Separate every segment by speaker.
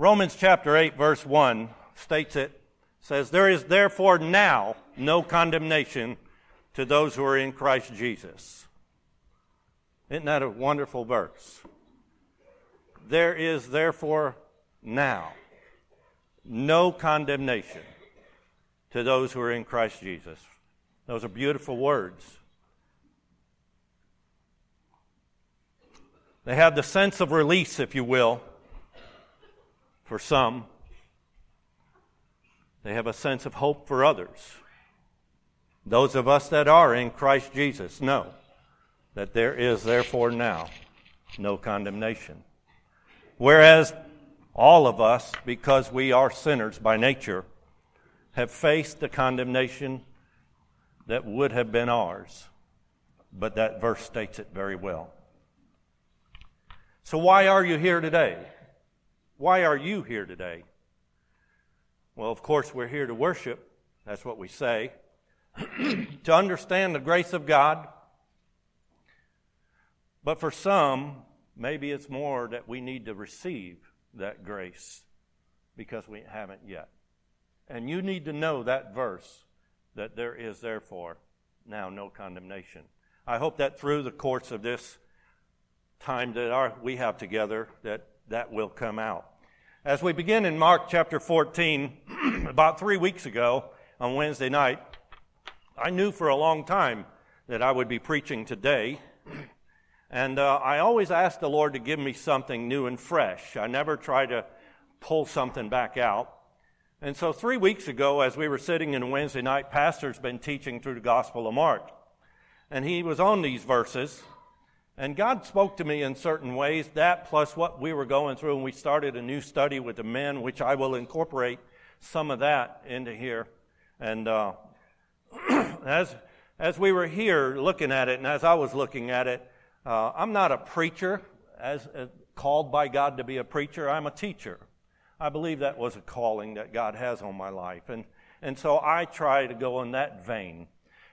Speaker 1: Romans chapter 8, verse 1 states it, says, There is therefore now no condemnation to those who are in Christ Jesus. Isn't that a wonderful verse? There is therefore now no condemnation to those who are in Christ Jesus. Those are beautiful words. They have the sense of release, if you will, for some. They have a sense of hope for others. Those of us that are in Christ Jesus know that there is therefore now no condemnation. Whereas all of us, because we are sinners by nature, have faced the condemnation that would have been ours. But that verse states it very well. So, why are you here today? Why are you here today? Well, of course, we're here to worship. That's what we say. to understand the grace of God. But for some, maybe it's more that we need to receive that grace because we haven't yet. And you need to know that verse that there is therefore now no condemnation. I hope that through the course of this time that our, we have together that that will come out. As we begin in Mark chapter 14, about three weeks ago on Wednesday night, I knew for a long time that I would be preaching today. And uh, I always ask the Lord to give me something new and fresh. I never try to pull something back out. And so three weeks ago, as we were sitting in Wednesday night, Pastor's been teaching through the Gospel of Mark. And he was on these verses. And God spoke to me in certain ways, that plus what we were going through. And we started a new study with the men, which I will incorporate some of that into here. And uh, as, as we were here looking at it, and as I was looking at it, uh, I'm not a preacher, as, as called by God to be a preacher. I'm a teacher. I believe that was a calling that God has on my life. And, and so I try to go in that vein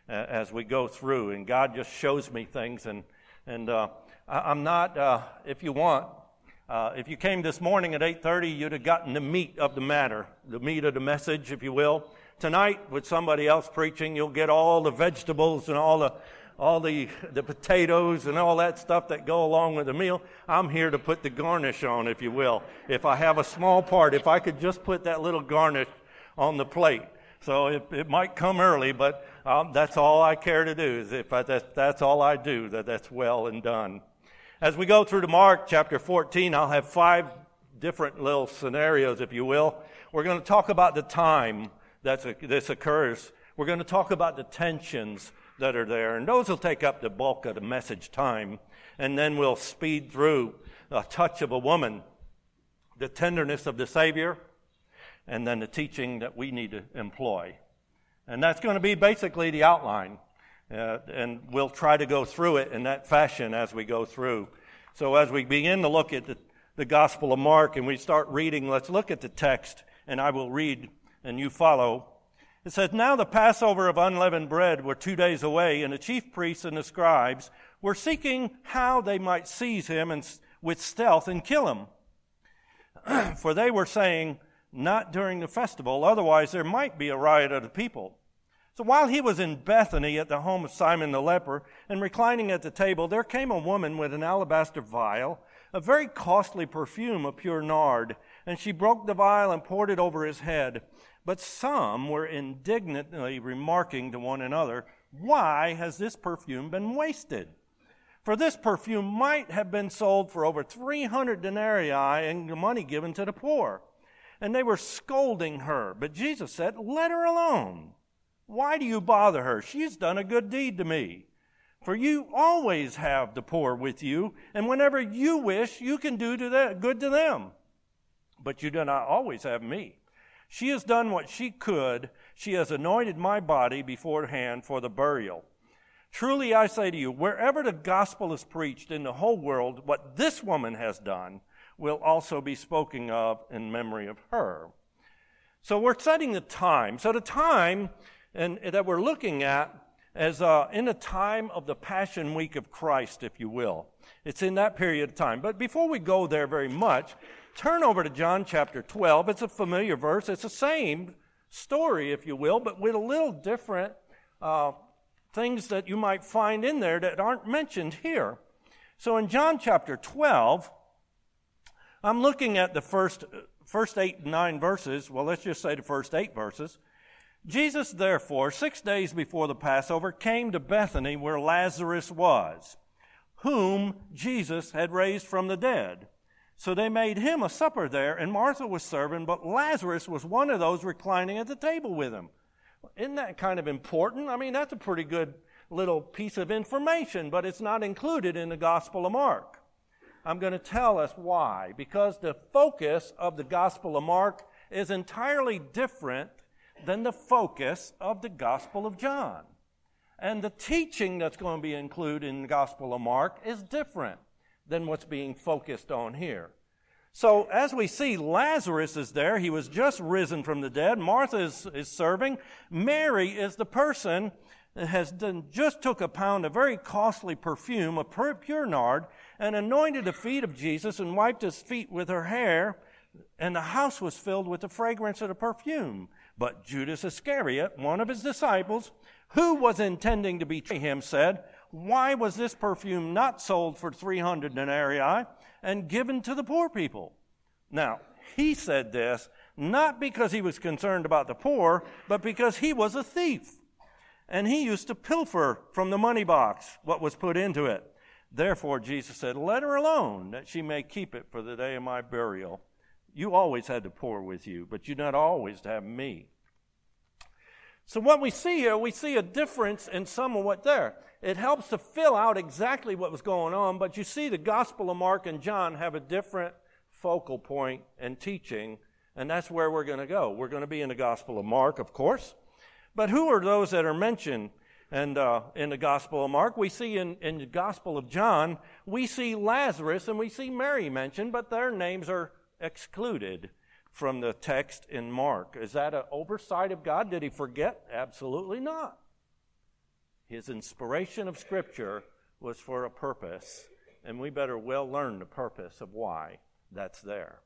Speaker 1: uh, as we go through. And God just shows me things. And, and uh, I, am not, uh, if you want, uh, if you came this morning at 8.30, you'd have gotten the meat of the matter, the meat of the message, if you will. Tonight, with somebody else preaching, you'll get all the vegetables and all the all the, the potatoes and all that stuff that go along with the meal. I'm here to put the garnish on, if you will. If I have a small part, if I could just put that little garnish on the plate. So it, it might come early, but um, that's all I care to do. Is if I, that, that's all I do, that that's well and done. As we go through to Mark chapter 14, I'll have five different little scenarios, if you will. We're going to talk about the time that this occurs. We're going to talk about the tensions that are there. And those will take up the bulk of the message time. And then we'll speed through a touch of a woman, the tenderness of the Savior, and then the teaching that we need to employ. And that's going to be basically the outline. Uh, and we'll try to go through it in that fashion as we go through. So as we begin to look at the, the Gospel of Mark and we start reading, let's look at the text, and I will read and you follow it says, Now the Passover of unleavened bread were two days away, and the chief priests and the scribes were seeking how they might seize him and, with stealth and kill him. For they were saying, Not during the festival, otherwise there might be a riot of the people. So while he was in Bethany at the home of Simon the leper and reclining at the table, there came a woman with an alabaster vial, a very costly perfume of pure nard, and she broke the vial and poured it over his head. But some were indignantly remarking to one another, Why has this perfume been wasted? For this perfume might have been sold for over 300 denarii and the money given to the poor. And they were scolding her. But Jesus said, Let her alone. Why do you bother her? She's done a good deed to me. For you always have the poor with you, and whenever you wish, you can do to good to them. But you do not always have me. She has done what she could. She has anointed my body beforehand for the burial. Truly I say to you, wherever the gospel is preached in the whole world, what this woman has done will also be spoken of in memory of her. So we're setting the time. So the time and, that we're looking at is uh, in the time of the Passion Week of Christ, if you will. It's in that period of time. But before we go there very much, turn over to John chapter 12. It's a familiar verse. It's the same story, if you will, but with a little different uh, things that you might find in there that aren't mentioned here. So in John chapter 12, I'm looking at the first, first eight and nine verses. Well, let's just say the first eight verses. Jesus, therefore, six days before the Passover, came to Bethany where Lazarus was, whom Jesus had raised from the dead. So they made him a supper there, and Martha was serving, but Lazarus was one of those reclining at the table with him. Isn't that kind of important? I mean, that's a pretty good little piece of information, but it's not included in the Gospel of Mark. I'm going to tell us why. Because the focus of the Gospel of Mark is entirely different than the focus of the Gospel of John. And the teaching that's going to be included in the Gospel of Mark is different than what's being focused on here. So, as we see, Lazarus is there. He was just risen from the dead. Martha is, is serving. Mary is the person has done, just took a pound of very costly perfume, a pure nard, and anointed the feet of Jesus and wiped his feet with her hair. And the house was filled with the fragrance of the perfume. But Judas Iscariot, one of his disciples, who was intending to betray him, said, why was this perfume not sold for 300 denarii and given to the poor people? Now, he said this not because he was concerned about the poor, but because he was a thief. And he used to pilfer from the money box what was put into it. Therefore, Jesus said, Let her alone, that she may keep it for the day of my burial. You always had the poor with you, but you not always to have me. So, what we see here, we see a difference in some of what there it helps to fill out exactly what was going on, but you see the Gospel of Mark and John have a different focal point and teaching, and that's where we're going to go. We're going to be in the Gospel of Mark, of course. But who are those that are mentioned and uh, in the Gospel of Mark? We see in, in the Gospel of John, we see Lazarus and we see Mary mentioned, but their names are excluded from the text in Mark. Is that an oversight of God? Did he forget? Absolutely not. His inspiration of Scripture was for a purpose, and we better well learn the purpose of why that's there.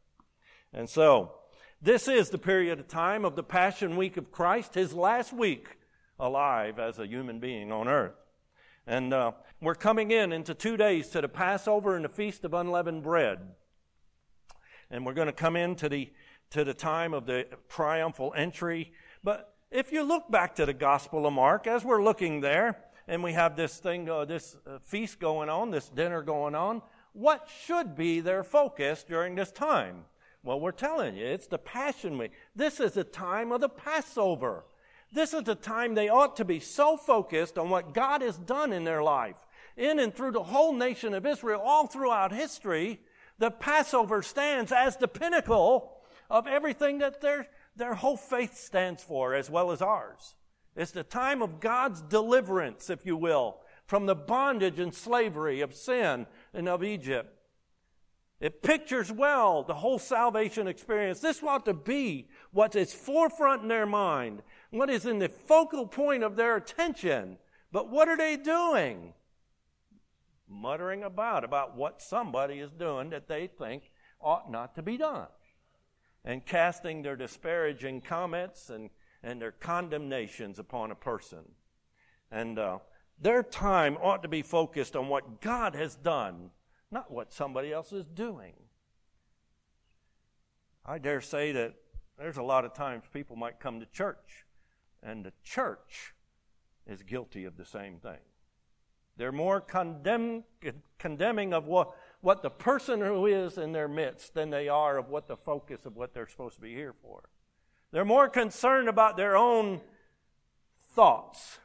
Speaker 1: And so, this is the period of time of the Passion Week of Christ, his last week alive as a human being on earth. And uh, we're coming in into two days to the Passover and the Feast of Unleavened Bread. And we're going to come into the, to the time of the triumphal entry. But if you look back to the Gospel of Mark, as we're looking there, and we have this thing, uh, this uh, feast going on, this dinner going on, what should be their focus during this time? Well, we're telling you, it's the Passion Week. This is the time of the Passover. This is the time they ought to be so focused on what God has done in their life. In and through the whole nation of Israel, all throughout history, the Passover stands as the pinnacle of everything that they're their whole faith stands for, as well as ours. It's the time of God's deliverance, if you will, from the bondage and slavery of sin and of Egypt. It pictures well the whole salvation experience. This ought to be what is forefront in their mind, what is in the focal point of their attention. But what are they doing? Muttering about, about what somebody is doing that they think ought not to be done and casting their disparaging comments and, and their condemnations upon a person. And uh, their time ought to be focused on what God has done, not what somebody else is doing. I dare say that there's a lot of times people might come to church, and the church is guilty of the same thing. They're more condemn, condemning of what, what the person who is in their midst than they are of what the focus of what they're supposed to be here for. They're more concerned about their own thoughts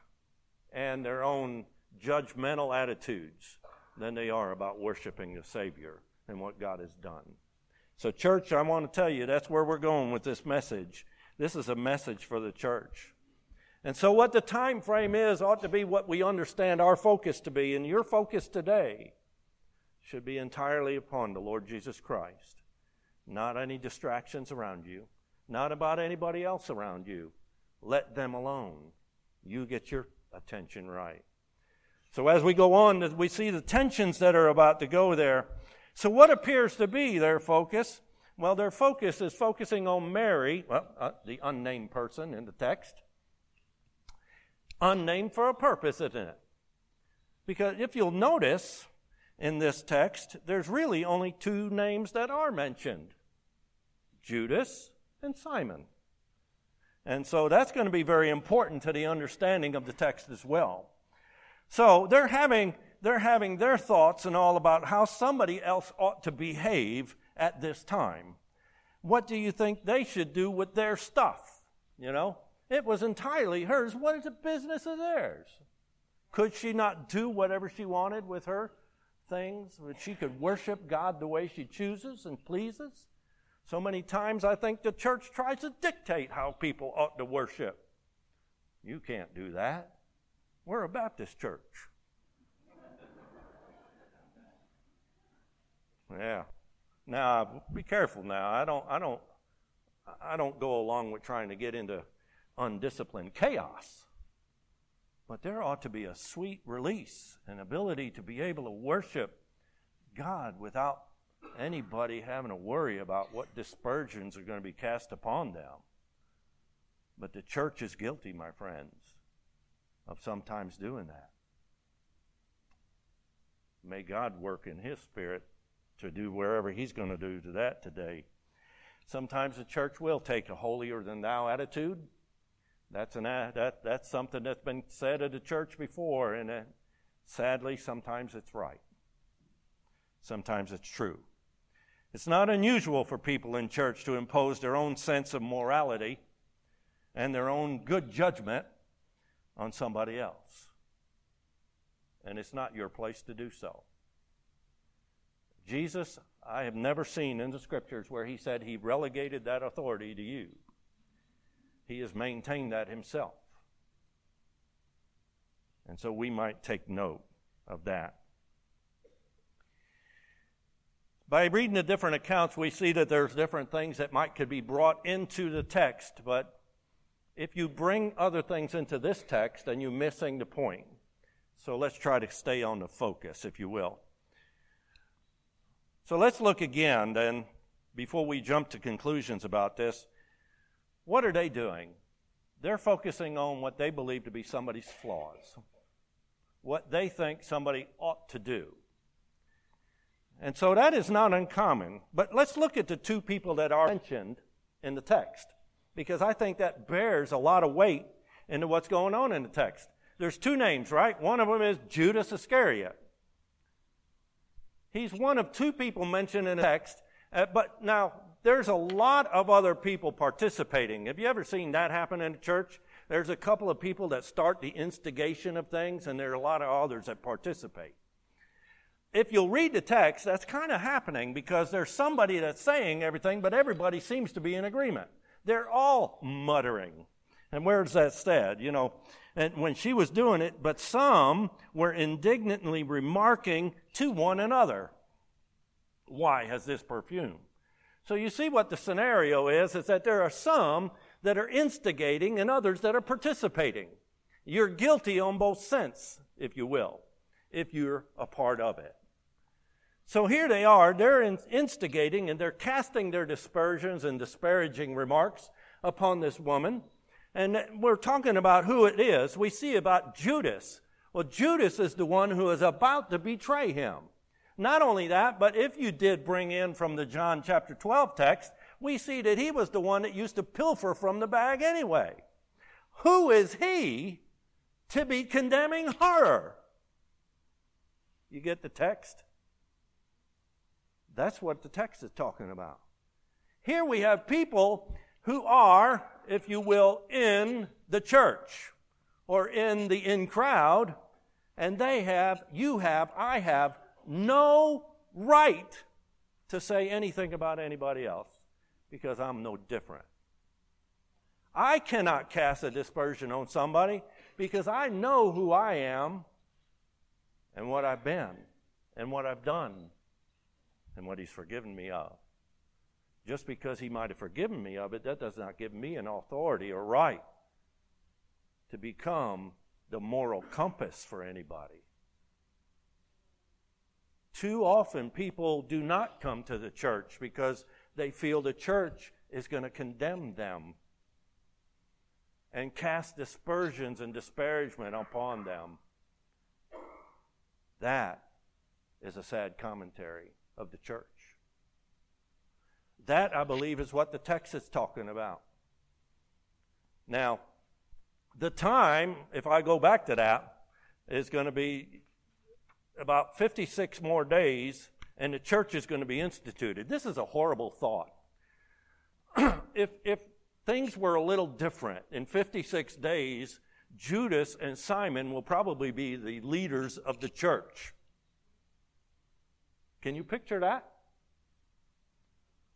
Speaker 1: and their own judgmental attitudes than they are about worshiping the Savior and what God has done. So, church, I want to tell you that's where we're going with this message. This is a message for the church. And so, what the time frame is ought to be what we understand our focus to be. And your focus today should be entirely upon the Lord Jesus Christ. Not any distractions around you, not about anybody else around you. Let them alone. You get your attention right. So as we go on, we see the tensions that are about to go there. So what appears to be their focus? Well, their focus is focusing on Mary, well, uh, the unnamed person in the text. Unnamed for a purpose, isn't it? Because if you'll notice in this text, there's really only two names that are mentioned Judas and Simon. And so that's going to be very important to the understanding of the text as well. So they're having, they're having their thoughts and all about how somebody else ought to behave at this time. What do you think they should do with their stuff? You know, it was entirely hers. What is the business of theirs? Could she not do whatever she wanted with her things? That she could worship God the way she chooses and pleases? So many times I think the church tries to dictate how people ought to worship. You can't do that. We're a Baptist church. yeah. Now, be careful now. I don't, I don't, I don't go along with trying to get into undisciplined chaos. But there ought to be a sweet release, an ability to be able to worship God without anybody having to worry about what dispersions are going to be cast upon them. But the church is guilty, my friends, of sometimes doing that. May God work in His Spirit to do wherever He's going to do to that today. Sometimes the church will take a holier than thou attitude. That's, an, that, that's something that's been said at the church before, and uh, sadly, sometimes it's right. Sometimes it's true. It's not unusual for people in church to impose their own sense of morality and their own good judgment on somebody else. And it's not your place to do so. Jesus, I have never seen in the scriptures where he said he relegated that authority to you. He has maintained that himself. And so we might take note of that. By reading the different accounts, we see that there's different things that might could be brought into the text, but if you bring other things into this text, then you're missing the point. So let's try to stay on the focus, if you will. So let's look again then, before we jump to conclusions about this. What are they doing? They're focusing on what they believe to be somebody's flaws, what they think somebody ought to do. And so that is not uncommon. But let's look at the two people that are mentioned in the text, because I think that bears a lot of weight into what's going on in the text. There's two names, right? One of them is Judas Iscariot. He's one of two people mentioned in the text, uh, but now there's a lot of other people participating. Have you ever seen that happen in a church? There's a couple of people that start the instigation of things, and there are a lot of others that participate if you'll read the text, that's kind of happening because there's somebody that's saying everything, but everybody seems to be in agreement. They're all muttering. And where's that said? You know, and when she was doing it, but some were indignantly remarking to one another, Why has this perfume? So you see what the scenario is, is that there are some that are instigating and others that are participating. You're guilty on both sense, if you will if you're a part of it. So here they are, they're instigating and they're casting their dispersions and disparaging remarks upon this woman. And we're talking about who it is. We see about Judas. Well, Judas is the one who is about to betray him. Not only that, but if you did bring in from the John chapter 12 text, we see that he was the one that used to pilfer from the bag anyway. Who is he to be condemning her? You get the text? That's what the text is talking about. Here we have people who are, if you will, in the church or in the in crowd, and they have, you have, I have no right to say anything about anybody else because I'm no different. I cannot cast a dispersion on somebody because I know who I am and what I've been and what I've done and what He's forgiven me of. Just because He might have forgiven me of it, that does not give me an authority or right to become the moral compass for anybody. Too often, people do not come to the church because they feel the church is going to condemn them and cast dispersions and disparagement upon them. That is a sad commentary of the church. That, I believe, is what the text is talking about. Now, the time, if I go back to that, is going to be about 56 more days, and the church is going to be instituted. This is a horrible thought. if, if things were a little different, in 56 days, Judas and Simon will probably be the leaders of the church. Can you picture that?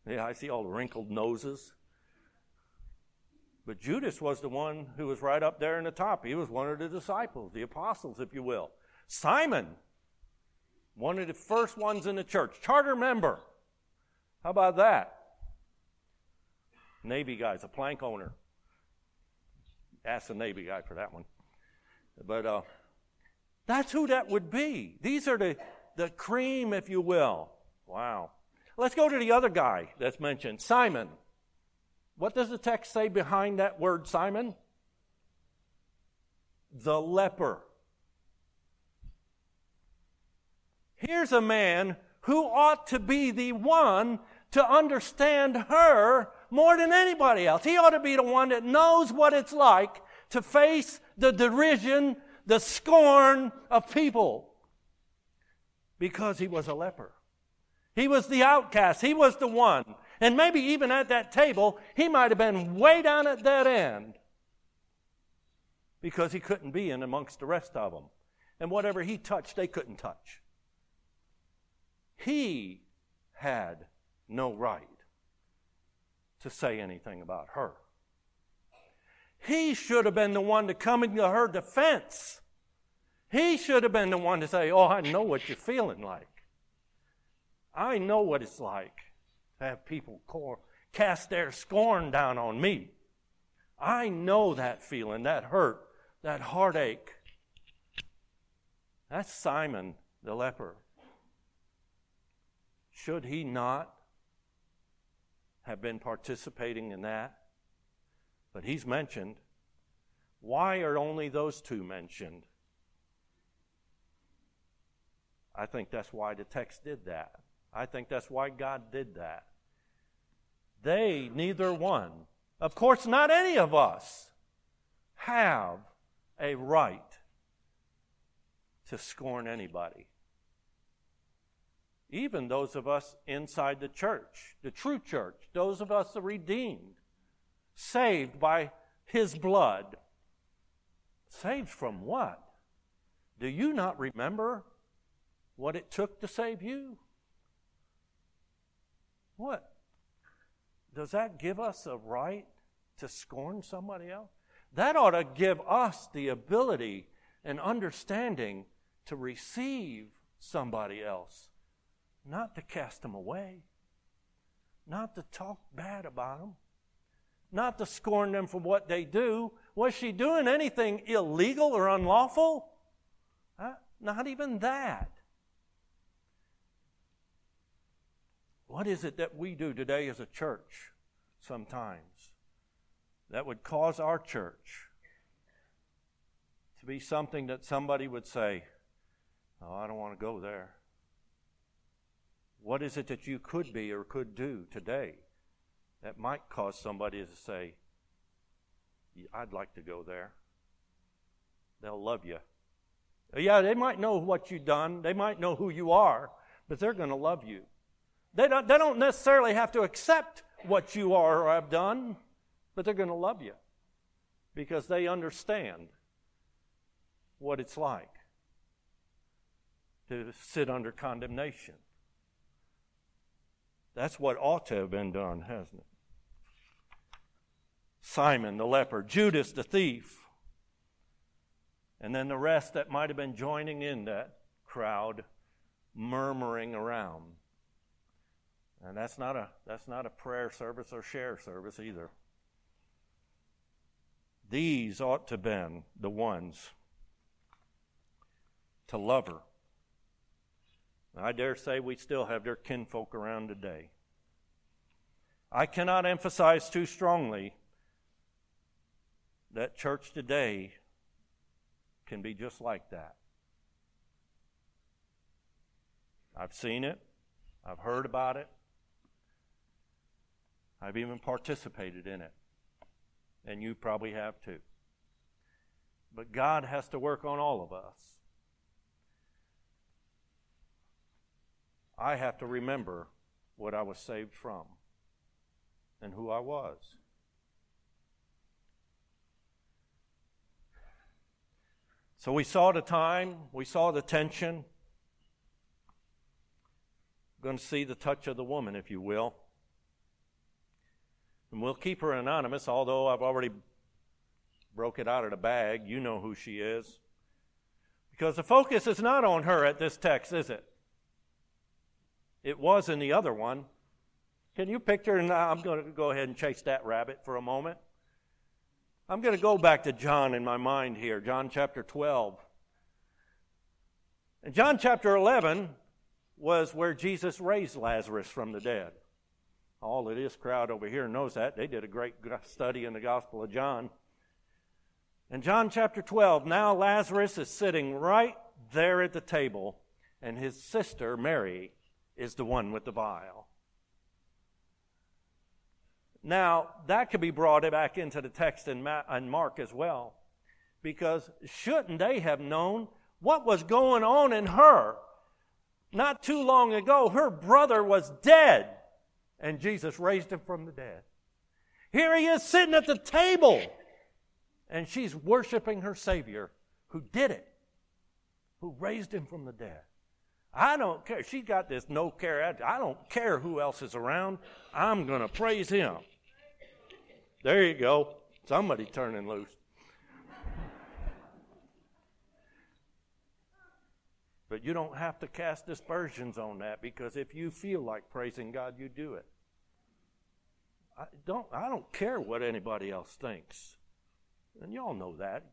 Speaker 1: Yeah, I see all the wrinkled noses. But Judas was the one who was right up there in the top. He was one of the disciples, the apostles, if you will. Simon, one of the first ones in the church, charter member. How about that? Navy guy's a plank owner. Ask the Navy guy for that one. But uh, that's who that would be. These are the, the cream, if you will. Wow. Let's go to the other guy that's mentioned, Simon. What does the text say behind that word, Simon? The leper. Here's a man who ought to be the one to understand her more than anybody else. He ought to be the one that knows what it's like to face the derision, the scorn of people because he was a leper. He was the outcast. He was the one. And maybe even at that table, he might have been way down at that end because he couldn't be in amongst the rest of them. And whatever he touched, they couldn't touch. He had no right to say anything about her. He should have been the one to come into her defense. He should have been the one to say, Oh, I know what you're feeling like. I know what it's like to have people cast their scorn down on me. I know that feeling, that hurt, that heartache. That's Simon the leper. Should he not have been participating in that? But he's mentioned. Why are only those two mentioned? I think that's why the text did that. I think that's why God did that. They, neither one, of course, not any of us, have a right to scorn anybody. Even those of us inside the church, the true church, those of us the redeemed, saved by His blood. Saved from what? Do you not remember what it took to save you? What? Does that give us a right to scorn somebody else? That ought to give us the ability and understanding to receive somebody else, not to cast them away, not to talk bad about them, not to scorn them for what they do. Was she doing anything illegal or unlawful? Uh, not even that. What is it that we do today as a church sometimes that would cause our church to be something that somebody would say, Oh, I don't want to go there? What is it that you could be or could do today that might cause somebody to say, I'd like to go there? They'll love you. Yeah, they might know what you've done, they might know who you are, but they're going to love you. They don't, they don't necessarily have to accept what you are or have done, but they're going to love you because they understand what it's like to sit under condemnation. That's what ought to have been done, hasn't it? Simon the leper, Judas the thief, and then the rest that might have been joining in that crowd, murmuring around. And that's not a that's not a prayer service or share service either. These ought to have been the ones to love her. I dare say we still have their kinfolk around today. I cannot emphasize too strongly that church today can be just like that. I've seen it, I've heard about it, I've even participated in it. And you probably have too. But God has to work on all of us. I have to remember what I was saved from and who I was. So we saw the time, we saw the tension. Going to see the touch of the woman, if you will. And we'll keep her anonymous, although I've already broke it out of the bag. You know who she is. Because the focus is not on her at this text, is it? It was in the other one. Can you picture? And I'm going to go ahead and chase that rabbit for a moment. I'm going to go back to John in my mind here, John chapter 12. And John chapter 11 was where Jesus raised Lazarus from the dead. All of this crowd over here knows that. They did a great study in the Gospel of John. In John chapter 12, now Lazarus is sitting right there at the table, and his sister, Mary, is the one with the vial. Now, that could be brought back into the text in, Mark as well, because shouldn't they have known what was going on in her? Not too long ago, her brother was dead, and Jesus raised him from the dead. Here he is sitting at the table, and she's worshiping her Savior who did it, who raised him from the dead. I don't care. She's got this no care attitude. I don't care who else is around. I'm going to praise him. There you go. Somebody turning loose. But you don't have to cast dispersions on that because if you feel like praising God, you do it. I don't, I don't care what anybody else thinks. And y'all know that.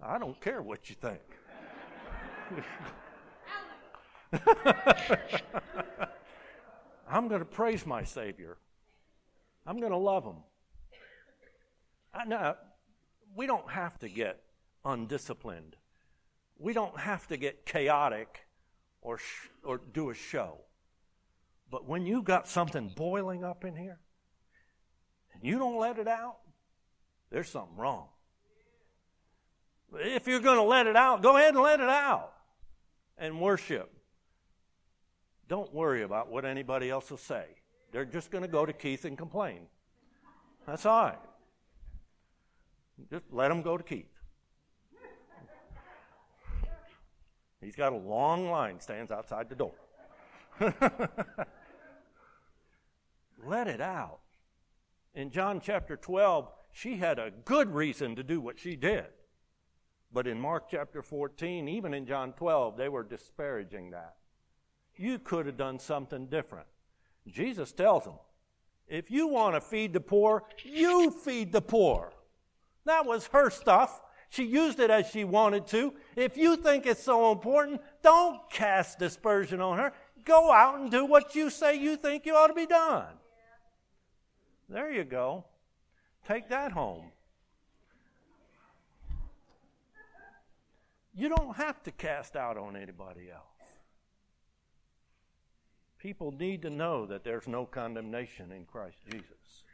Speaker 1: I don't care what you think. I'm going to praise my Savior. I'm going to love him. I, no, we don't have to get undisciplined. We don't have to get chaotic or, sh- or do a show. But when you've got something boiling up in here and you don't let it out, there's something wrong. If you're going to let it out, go ahead and let it out and worship. Don't worry about what anybody else will say. They're just going to go to Keith and complain. That's all right. Just let them go to Keith. He's got a long line, stands outside the door. let it out. In John chapter 12, she had a good reason to do what she did. But in Mark chapter 14, even in John 12, they were disparaging that. You could have done something different. Jesus tells them, if you want to feed the poor, you feed the poor. That was her stuff. She used it as she wanted to. If you think it's so important, don't cast dispersion on her. Go out and do what you say you think you ought to be done. There you go. Take that home. You don't have to cast out on anybody else. People need to know that there's no condemnation in Christ Jesus,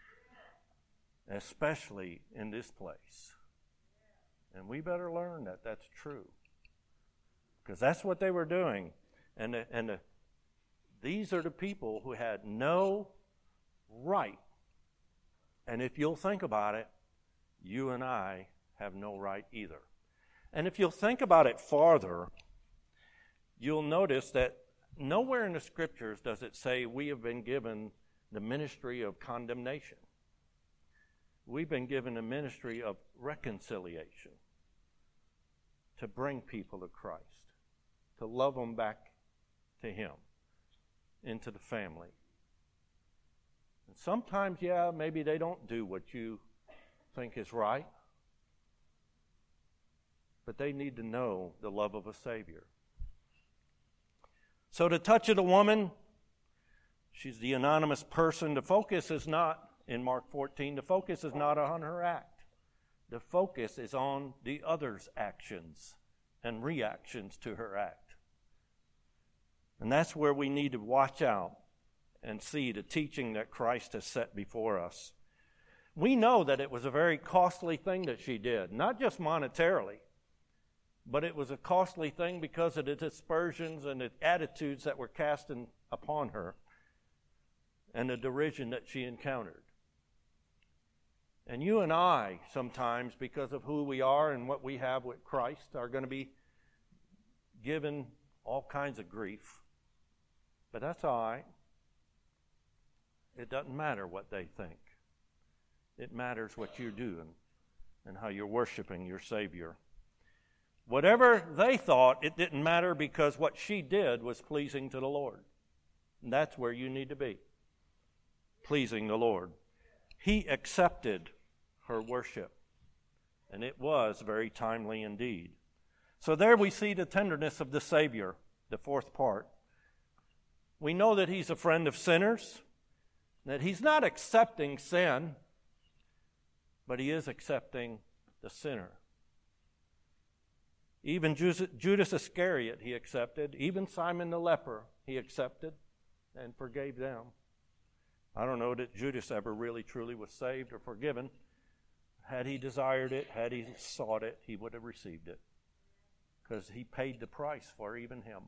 Speaker 1: especially in this place. And we better learn that that's true. Because that's what they were doing. And, the, and the, these are the people who had no right. And if you'll think about it, you and I have no right either. And if you'll think about it farther, you'll notice that nowhere in the scriptures does it say we have been given the ministry of condemnation. We've been given a ministry of reconciliation to bring people to Christ, to love them back to Him, into the family. And sometimes, yeah, maybe they don't do what you think is right, but they need to know the love of a Savior. So, the touch of the woman, She's the anonymous person. The focus is not, in Mark 14, the focus is not on her act. The focus is on the other's actions and reactions to her act. And that's where we need to watch out and see the teaching that Christ has set before us. We know that it was a very costly thing that she did, not just monetarily, but it was a costly thing because of the dispersions and the attitudes that were cast in, upon her and the derision that she encountered. And you and I, sometimes, because of who we are and what we have with Christ, are going to be given all kinds of grief. But that's all right. It doesn't matter what they think, it matters what you're doing and how you're worshiping your Savior. Whatever they thought, it didn't matter because what she did was pleasing to the Lord. And that's where you need to be pleasing the Lord. He accepted her worship, and it was very timely indeed. So there we see the tenderness of the Savior, the fourth part. We know that He's a friend of sinners, that He's not accepting sin, but He is accepting the sinner. Even Judas Iscariot, He accepted. Even Simon the leper, He accepted and forgave them. I don't know that Judas ever really truly was saved or forgiven. Had he desired it, had he sought it, he would have received it. Because he paid the price for even him.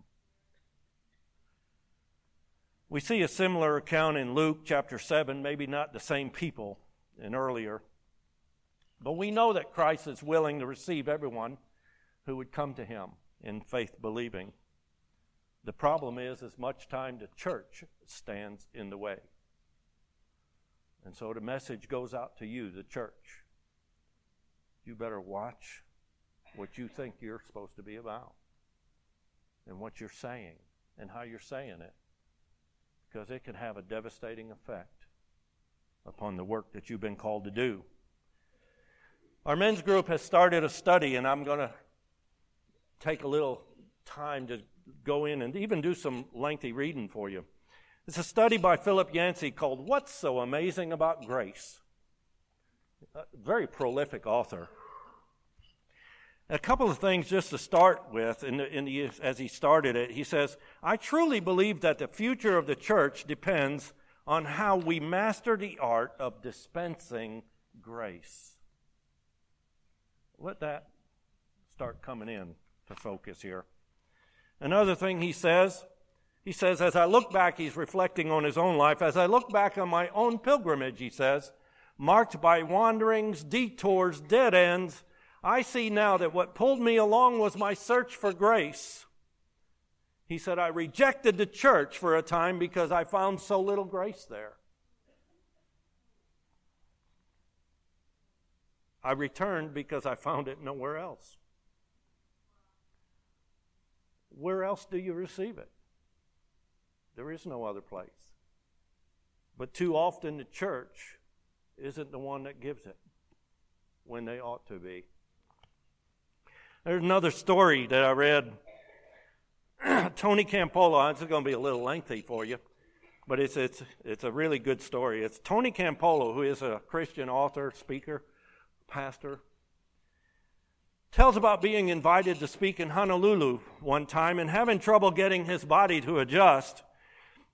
Speaker 1: We see a similar account in Luke chapter 7, maybe not the same people and earlier. But we know that Christ is willing to receive everyone who would come to him in faith believing. The problem is, as much time the church stands in the way. And so the message goes out to you, the church. You better watch what you think you're supposed to be about and what you're saying and how you're saying it because it can have a devastating effect upon the work that you've been called to do. Our men's group has started a study, and I'm going to take a little time to go in and even do some lengthy reading for you. It's a study by Philip Yancey called What's So Amazing About Grace? A very prolific author. A couple of things just to start with, in the, in the, as he started it, he says, I truly believe that the future of the church depends on how we master the art of dispensing grace. Let that start coming in to focus here. Another thing he says he says, as I look back, he's reflecting on his own life. As I look back on my own pilgrimage, he says, marked by wanderings, detours, dead ends, I see now that what pulled me along was my search for grace. He said, I rejected the church for a time because I found so little grace there. I returned because I found it nowhere else. Where else do you receive it? There is no other place. But too often the church isn't the one that gives it when they ought to be. There's another story that I read. Tony Campolo, it's going to be a little lengthy for you, but it's, it's, it's a really good story. It's Tony Campolo, who is a Christian author, speaker, pastor, tells about being invited to speak in Honolulu one time and having trouble getting his body to adjust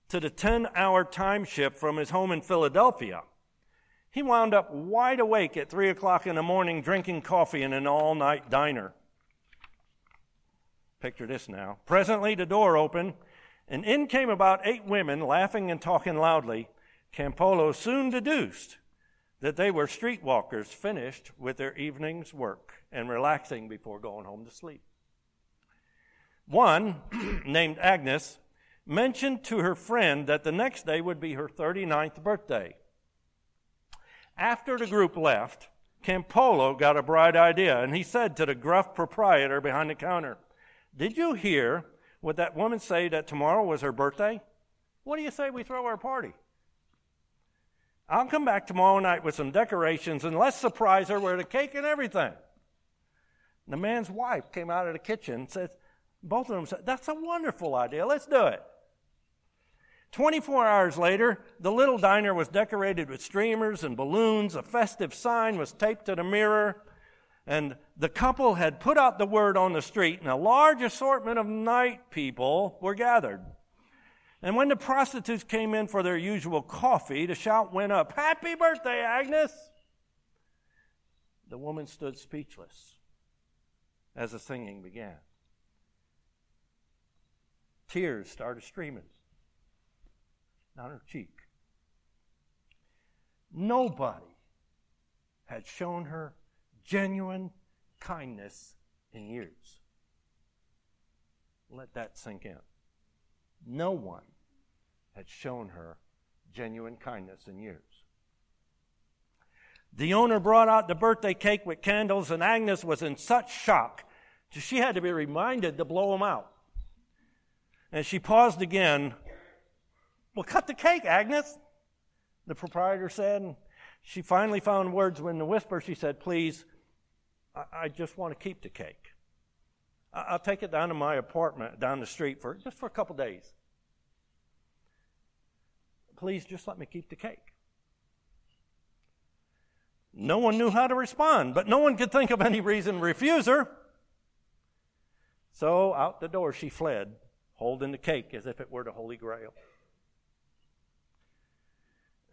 Speaker 1: to the 10 hour time shift from his home in Philadelphia. He wound up wide awake at 3 o'clock in the morning drinking coffee in an all night diner. Picture this now. Presently, the door opened, and in came about eight women laughing and talking loudly. Campolo soon deduced that they were streetwalkers finished with their evening's work and relaxing before going home to sleep. One, named Agnes, mentioned to her friend that the next day would be her 39th birthday. After the group left, Campolo got a bright idea, and he said to the gruff proprietor behind the counter, Did you hear what that woman say that tomorrow was her birthday? What do you say we throw a party? I'll come back tomorrow night with some decorations and let's surprise her with a cake and everything. The man's wife came out of the kitchen and said, both of them said, That's a wonderful idea. Let's do it. 24 hours later, the little diner was decorated with streamers and balloons. A festive sign was taped to the mirror. And the couple had put out the word on the street, and a large assortment of night people were gathered. And when the prostitutes came in for their usual coffee, the shout went up Happy birthday, Agnes! The woman stood speechless as the singing began. Tears started streaming down her cheek. Nobody had shown her genuine kindness in years. Let that sink in. No one had shown her genuine kindness in years. The owner brought out the birthday cake with candles, and Agnes was in such shock that she had to be reminded to blow them out. And she paused again. Well, cut the cake, Agnes, the proprietor said. She finally found words when the whisper she said, Please, I, I just want to keep the cake. I, I'll take it down to my apartment down the street for just for a couple days. Please just let me keep the cake. No one knew how to respond, but no one could think of any reason to refuse her. So out the door she fled, holding the cake as if it were the Holy Grail.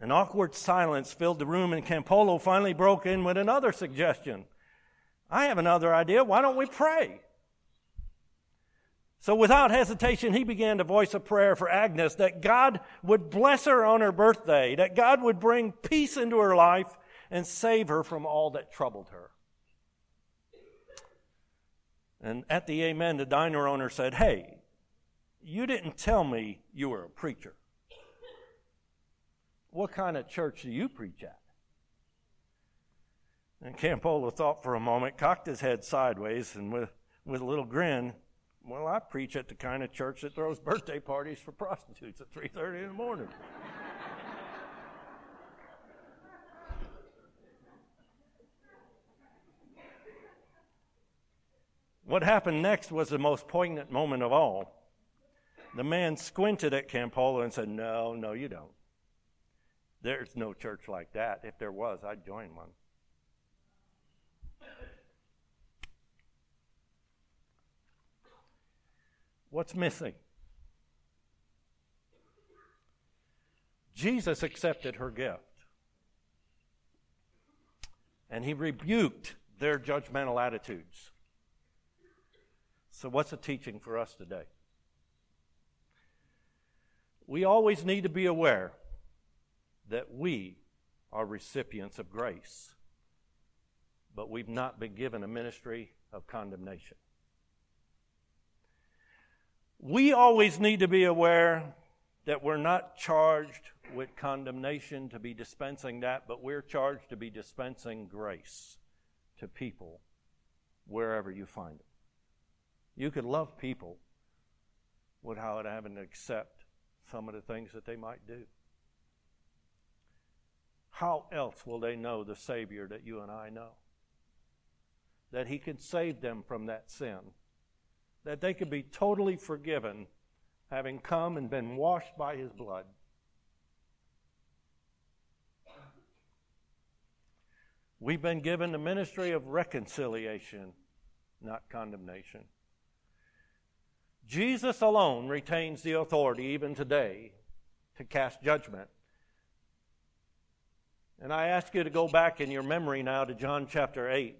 Speaker 1: An awkward silence filled the room, and Campolo finally broke in with another suggestion. I have another idea. Why don't we pray? So without hesitation, he began to voice a prayer for Agnes that God would bless her on her birthday, that God would bring peace into her life and save her from all that troubled her. And at the amen, the diner owner said, Hey, you didn't tell me you were a preacher. What kind of church do you preach at? And Campolo thought for a moment, cocked his head sideways, and with, with a little grin, well, I preach at the kind of church that throws birthday parties for prostitutes at 3:30 in the morning. what happened next was the most poignant moment of all. The man squinted at Campolo and said, No, no, you don't. There's no church like that. If there was, I'd join one. What's missing? Jesus accepted her gift. And he rebuked their judgmental attitudes. So, what's a teaching for us today? We always need to be aware that we are recipients of grace, but we've not been given a ministry of condemnation. We always need to be aware that we're not charged with condemnation to be dispensing that, but we're charged to be dispensing grace to people wherever you find them. You could love people without having to accept some of the things that they might do. How else will they know the Savior that you and I know? That He can save them from that sin that they could be totally forgiven, having come and been washed by his blood. We've been given the ministry of reconciliation, not condemnation. Jesus alone retains the authority, even today, to cast judgment. And I ask you to go back in your memory now to John chapter 8.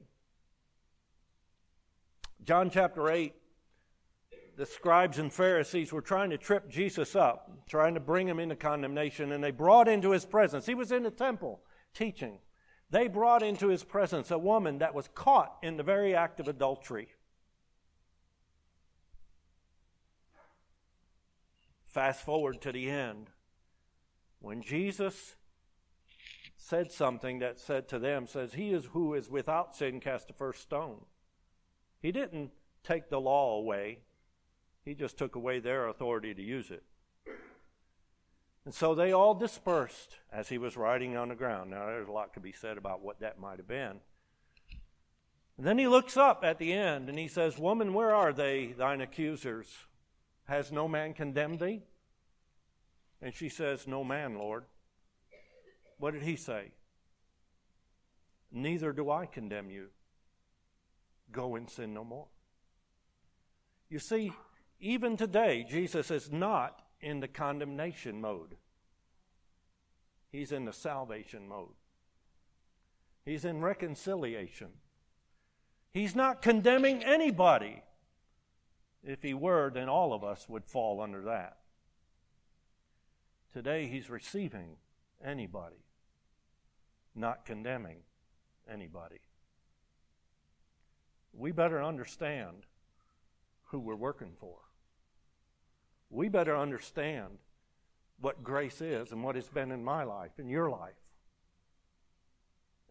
Speaker 1: John chapter 8 the scribes and Pharisees were trying to trip Jesus up, trying to bring him into condemnation, and they brought into his presence. He was in the temple teaching. They brought into his presence a woman that was caught in the very act of adultery. Fast forward to the end. When Jesus said something that said to them, says, He is who is without sin cast the first stone. He didn't take the law away. He just took away their authority to use it. And so they all dispersed as he was riding on the ground. Now, there's a lot to be said about what that might have been. And then he looks up at the end and he says, Woman, where are they, thine accusers? Has no man condemned thee? And she says, No man, Lord. What did he say? Neither do I condemn you. Go and sin no more. You see, even today, Jesus is not in the condemnation mode, he's in the salvation mode. He's in reconciliation. He's not condemning anybody. If he were, then all of us would fall under that. Today, he's receiving anybody, not condemning anybody. We better understand who we're working for. We better understand what grace is and what it's been in my life, in your life,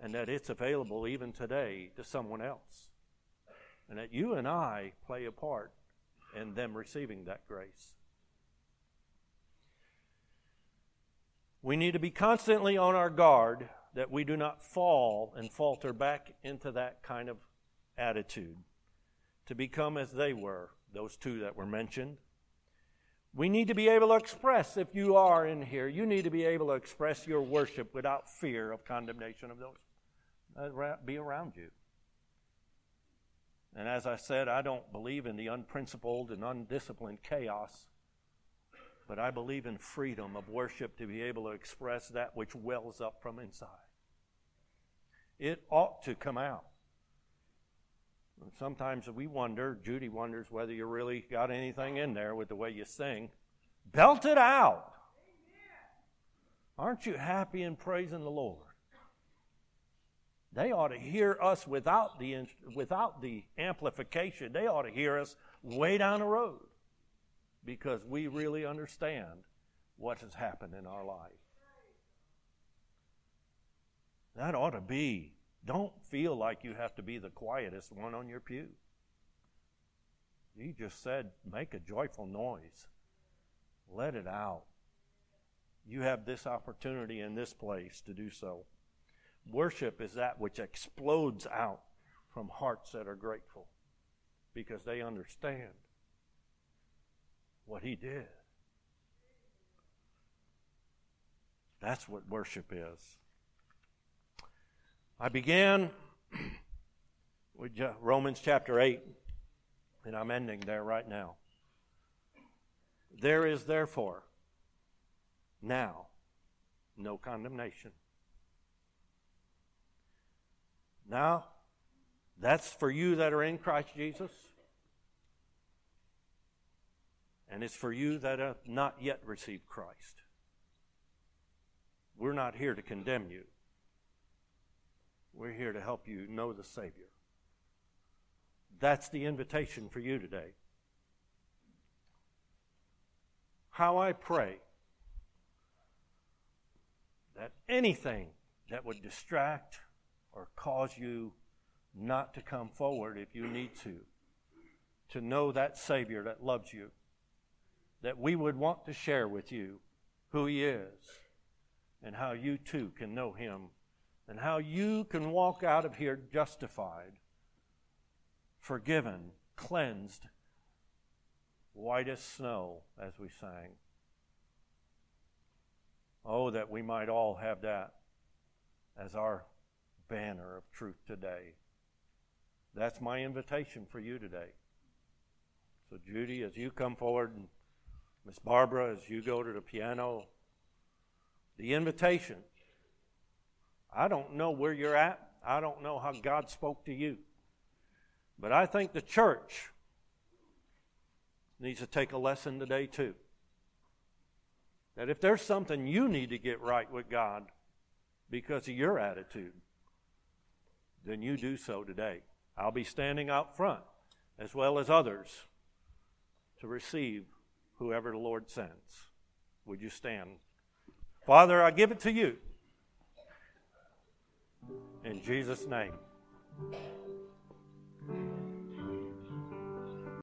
Speaker 1: and that it's available even today to someone else. And that you and I play a part in them receiving that grace. We need to be constantly on our guard that we do not fall and falter back into that kind of attitude to become as they were, those two that were mentioned. We need to be able to express, if you are in here, you need to be able to express your worship without fear of condemnation of those that be around you. And as I said, I don't believe in the unprincipled and undisciplined chaos, but I believe in freedom of worship to be able to express that which wells up from inside. It ought to come out. Sometimes we wonder, Judy wonders whether you really got anything in there with the way you sing. Belt it out. Aren't you happy in praising the Lord? They ought to hear us without the, without the amplification. They ought to hear us way down the road because we really understand what has happened in our life. That ought to be don't feel like you have to be the quietest one on your pew. He just said, make a joyful noise. Let it out. You have this opportunity in this place to do so. Worship is that which explodes out from hearts that are grateful because they understand what He did. That's what worship is. I began with Romans chapter 8, and I'm ending there right now. There is therefore now no condemnation. Now, that's for you that are in Christ Jesus. And it's for you that have not yet received Christ. We're not here to condemn you. We're here to help you know the Savior. That's the invitation for you today. How I pray that anything that would distract or cause you not to come forward if you need to, to know that Savior that loves you, that we would want to share with you who He is and how you too can know Him and how you can walk out of here justified, forgiven, cleansed, white as snow, as we sang. Oh, that we might all have that as our banner of truth today. That's my invitation for you today. So, Judy, as you come forward, Miss Barbara, as you go to the piano, the invitation I don't know where you're at. I don't know how God spoke to you. But I think the church needs to take a lesson today, too. That if there's something you need to get right with God because of your attitude, then you do so today. I'll be standing out front as well as others to receive whoever the Lord sends. Would you stand? Father, I give it to you. In Jesus' name.